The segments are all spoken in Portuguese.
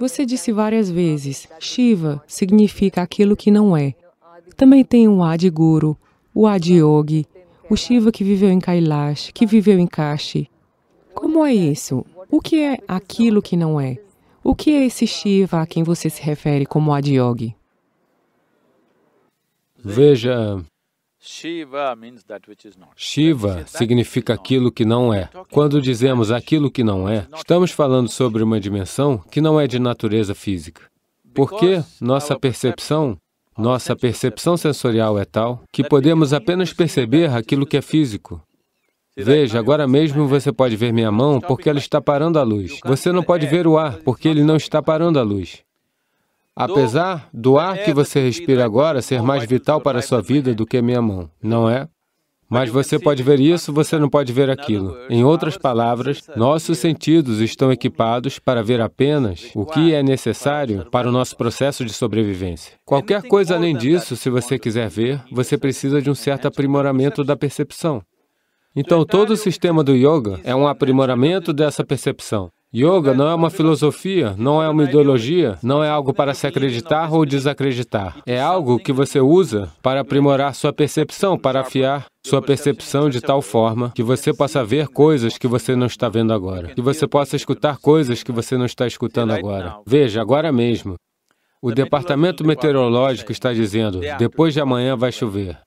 Você disse várias vezes, Shiva significa aquilo que não é. Também tem o Adi Guru, o Adi Yogi, o Shiva que viveu em Kailash, que viveu em Kashi. Como é isso? O que é aquilo que não é? O que é esse Shiva a quem você se refere como Adi Yogi? Veja, Shiva significa aquilo que não é. Quando dizemos aquilo que não é, estamos falando sobre uma dimensão que não é de natureza física. Porque nossa percepção, nossa percepção sensorial é tal que podemos apenas perceber aquilo que é físico. Veja, agora mesmo você pode ver minha mão porque ela está parando a luz. Você não pode ver o ar porque ele não está parando a luz. Apesar do ar que você respira agora ser mais vital para a sua vida do que minha mão, não é? Mas você pode ver isso, você não pode ver aquilo. Em outras palavras, nossos sentidos estão equipados para ver apenas o que é necessário para o nosso processo de sobrevivência. Qualquer coisa além disso, se você quiser ver, você precisa de um certo aprimoramento da percepção. Então, todo o sistema do yoga é um aprimoramento dessa percepção. Yoga não é uma filosofia, não é uma ideologia, não é algo para se acreditar ou desacreditar. É algo que você usa para aprimorar sua percepção, para afiar sua percepção de tal forma que você possa ver coisas que você não está vendo agora, que você possa escutar coisas que você não está escutando agora. Veja, agora mesmo, o departamento meteorológico está dizendo, depois de amanhã vai chover.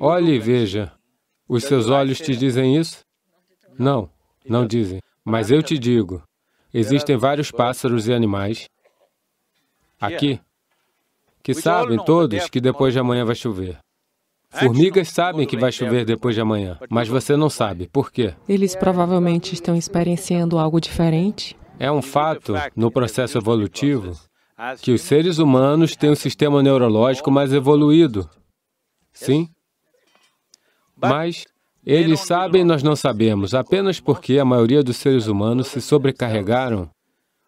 Olhe e veja, os seus olhos te dizem isso? Não, não dizem. Mas eu te digo, existem vários pássaros e animais aqui que sabem todos que depois de amanhã vai chover. Formigas sabem que vai chover depois de amanhã, mas você não sabe. Por quê? Eles provavelmente estão experienciando algo diferente. É um fato, no processo evolutivo, que os seres humanos têm um sistema neurológico mais evoluído. Sim? Mas eles sabem, nós não sabemos, apenas porque a maioria dos seres humanos se sobrecarregaram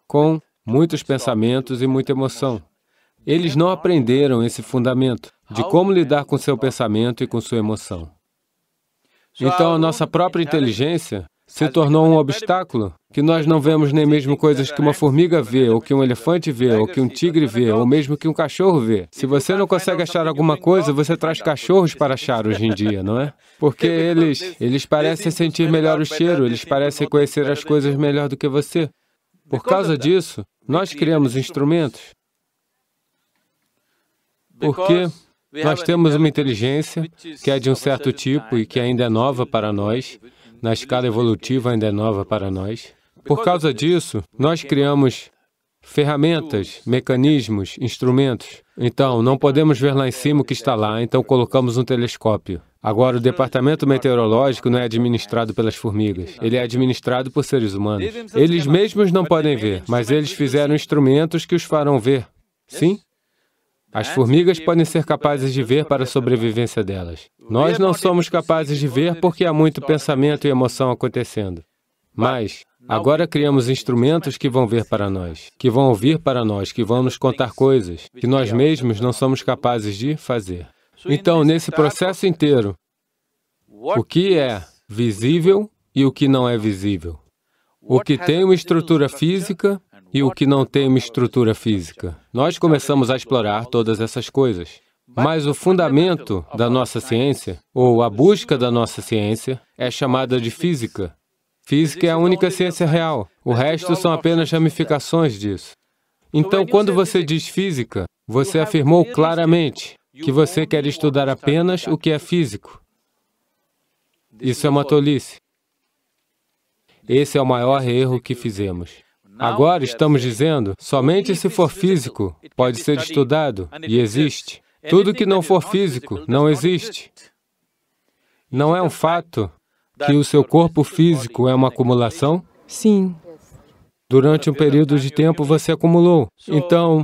com muitos pensamentos e muita emoção. Eles não aprenderam esse fundamento de como lidar com seu pensamento e com sua emoção. Então, a nossa própria inteligência se tornou um obstáculo, que nós não vemos nem mesmo coisas que uma formiga vê, ou que um elefante vê, ou que um tigre vê, ou mesmo que um cachorro vê. Se você não consegue achar alguma coisa, você traz cachorros para achar hoje em dia, não é? Porque eles, eles parecem sentir melhor o cheiro, eles parecem conhecer as coisas melhor do que você. Por causa disso, nós criamos instrumentos. Porque nós temos uma inteligência que é de um certo tipo e que ainda é nova para nós, na escala evolutiva ainda é nova para nós. Por causa disso, nós criamos ferramentas, mecanismos, instrumentos. Então, não podemos ver lá em cima o que está lá, então colocamos um telescópio. Agora, o departamento meteorológico não é administrado pelas formigas, ele é administrado por seres humanos. Eles mesmos não podem ver, mas eles fizeram instrumentos que os farão ver. Sim? As formigas podem ser capazes de ver para a sobrevivência delas. Nós não somos capazes de ver porque há muito pensamento e emoção acontecendo. Mas, agora criamos instrumentos que vão ver para nós, que vão ouvir para nós, que vão nos contar coisas que nós mesmos não somos capazes de fazer. Então, nesse processo inteiro, o que é visível e o que não é visível? O que tem uma estrutura física e o que não tem uma estrutura física. Nós começamos a explorar todas essas coisas. Mas o fundamento da nossa ciência, ou a busca da nossa ciência, é chamada de física. Física é a única ciência real, o resto são apenas ramificações disso. Então, quando você diz física, você afirmou claramente que você quer estudar apenas o que é físico. Isso é uma tolice. Esse é o maior erro que fizemos. Agora estamos dizendo, somente se for físico pode ser estudado e existe. Tudo que não for físico não existe. Não é um fato que o seu corpo físico é uma acumulação? Sim. Durante um período de tempo você acumulou. Então,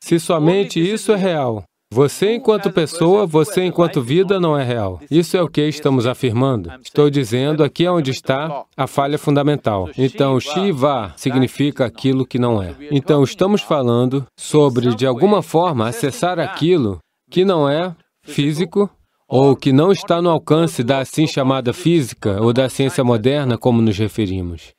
se somente isso é real, você, enquanto pessoa, você, enquanto vida, não é real. Isso é o que estamos afirmando. Estou dizendo aqui é onde está a falha fundamental. Então, Shiva significa aquilo que não é. Então, estamos falando sobre, de alguma forma, acessar aquilo que não é físico ou que não está no alcance da assim chamada física ou da ciência moderna, como nos referimos.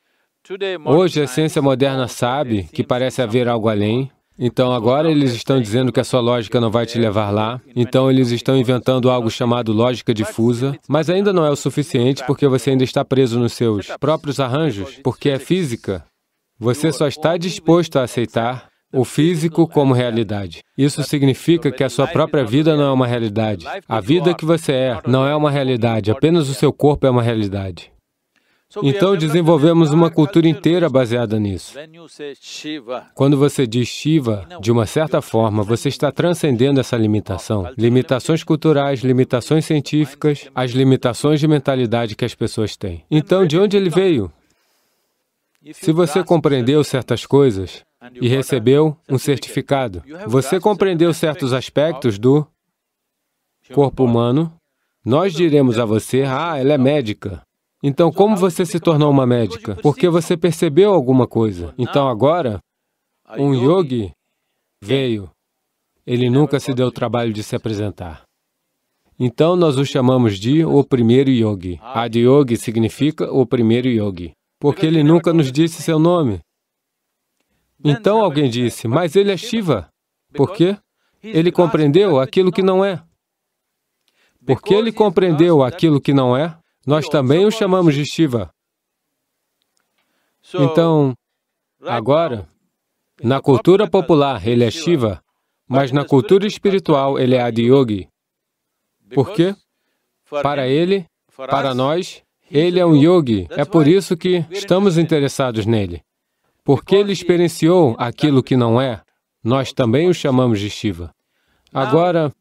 Hoje a ciência moderna sabe que parece haver algo além, então agora eles estão dizendo que a sua lógica não vai te levar lá, então eles estão inventando algo chamado lógica difusa, mas ainda não é o suficiente porque você ainda está preso nos seus próprios arranjos, porque é física. Você só está disposto a aceitar o físico como realidade. Isso significa que a sua própria vida não é uma realidade. A vida que você é não é uma realidade, apenas o seu corpo é uma realidade. Então desenvolvemos uma cultura inteira baseada nisso. Quando você diz Shiva, de uma certa forma, você está transcendendo essa limitação. Limitações culturais, limitações científicas, as limitações de mentalidade que as pessoas têm. Então, de onde ele veio? Se você compreendeu certas coisas e recebeu um certificado, você compreendeu certos aspectos do corpo humano, nós diremos a você, ah, ela é médica. Então, como você se tornou uma médica? Porque você percebeu alguma coisa. Então, agora, um yogi veio. Ele nunca se deu o trabalho de se apresentar. Então, nós o chamamos de o primeiro yogi. Adi Yogi significa o primeiro yogi, porque ele nunca nos disse seu nome. Então alguém disse, mas ele é Shiva. Por quê? Ele compreendeu aquilo que não é. Porque ele compreendeu aquilo que não é, nós também o chamamos de Shiva. Então, agora, na cultura popular ele é Shiva, mas na cultura espiritual ele é Adiyogi. Por quê? Para ele, para nós, ele é um yogi. É por isso que estamos interessados nele. Porque ele experienciou aquilo que não é, nós também o chamamos de Shiva. Agora,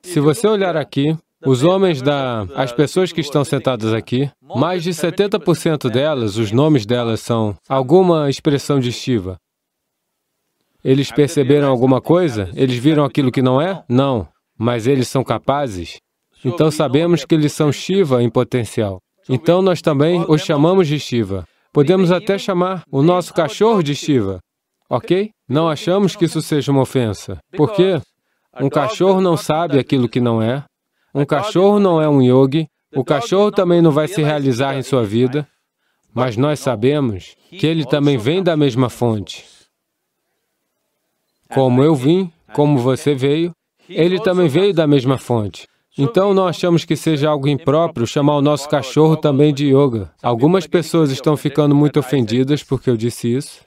se você olhar aqui, os homens da... as pessoas que estão sentadas aqui, mais de 70% delas, os nomes delas são alguma expressão de Shiva. Eles perceberam alguma coisa? Eles viram aquilo que não é? Não. Mas eles são capazes? Então sabemos que eles são Shiva em potencial. Então nós também os chamamos de Shiva. Podemos até chamar o nosso cachorro de Shiva, ok? Não achamos que isso seja uma ofensa. Por quê? Um cachorro não sabe aquilo que não é, um cachorro não é um yogi, o cachorro também não vai se realizar em sua vida, mas nós sabemos que ele também vem da mesma fonte. Como eu vim, como você veio, ele também veio da mesma fonte. Então, não achamos que seja algo impróprio chamar o nosso cachorro também de yoga. Algumas pessoas estão ficando muito ofendidas porque eu disse isso.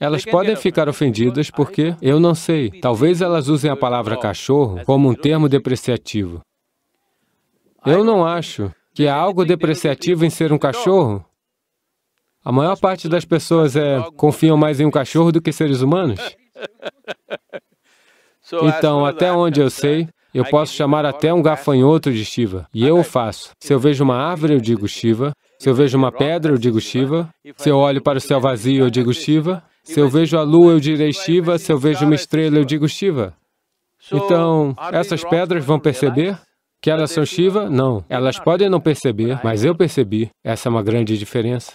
Elas podem ficar ofendidas porque, eu não sei, talvez elas usem a palavra cachorro como um termo depreciativo. Eu não acho que há algo depreciativo em ser um cachorro. A maior parte das pessoas é, confiam mais em um cachorro do que seres humanos. Então, até onde eu sei, eu posso chamar até um gafanhoto de Shiva, e eu o faço. Se eu vejo uma árvore, eu digo Shiva. Se eu vejo uma pedra, eu digo Shiva. Se eu olho para o céu vazio, eu digo Shiva. Se eu vejo a lua, eu direi Shiva. Se eu vejo uma estrela, eu digo Shiva. Então, essas pedras vão perceber que elas são Shiva? Não. Elas podem não perceber, mas eu percebi. Essa é uma grande diferença.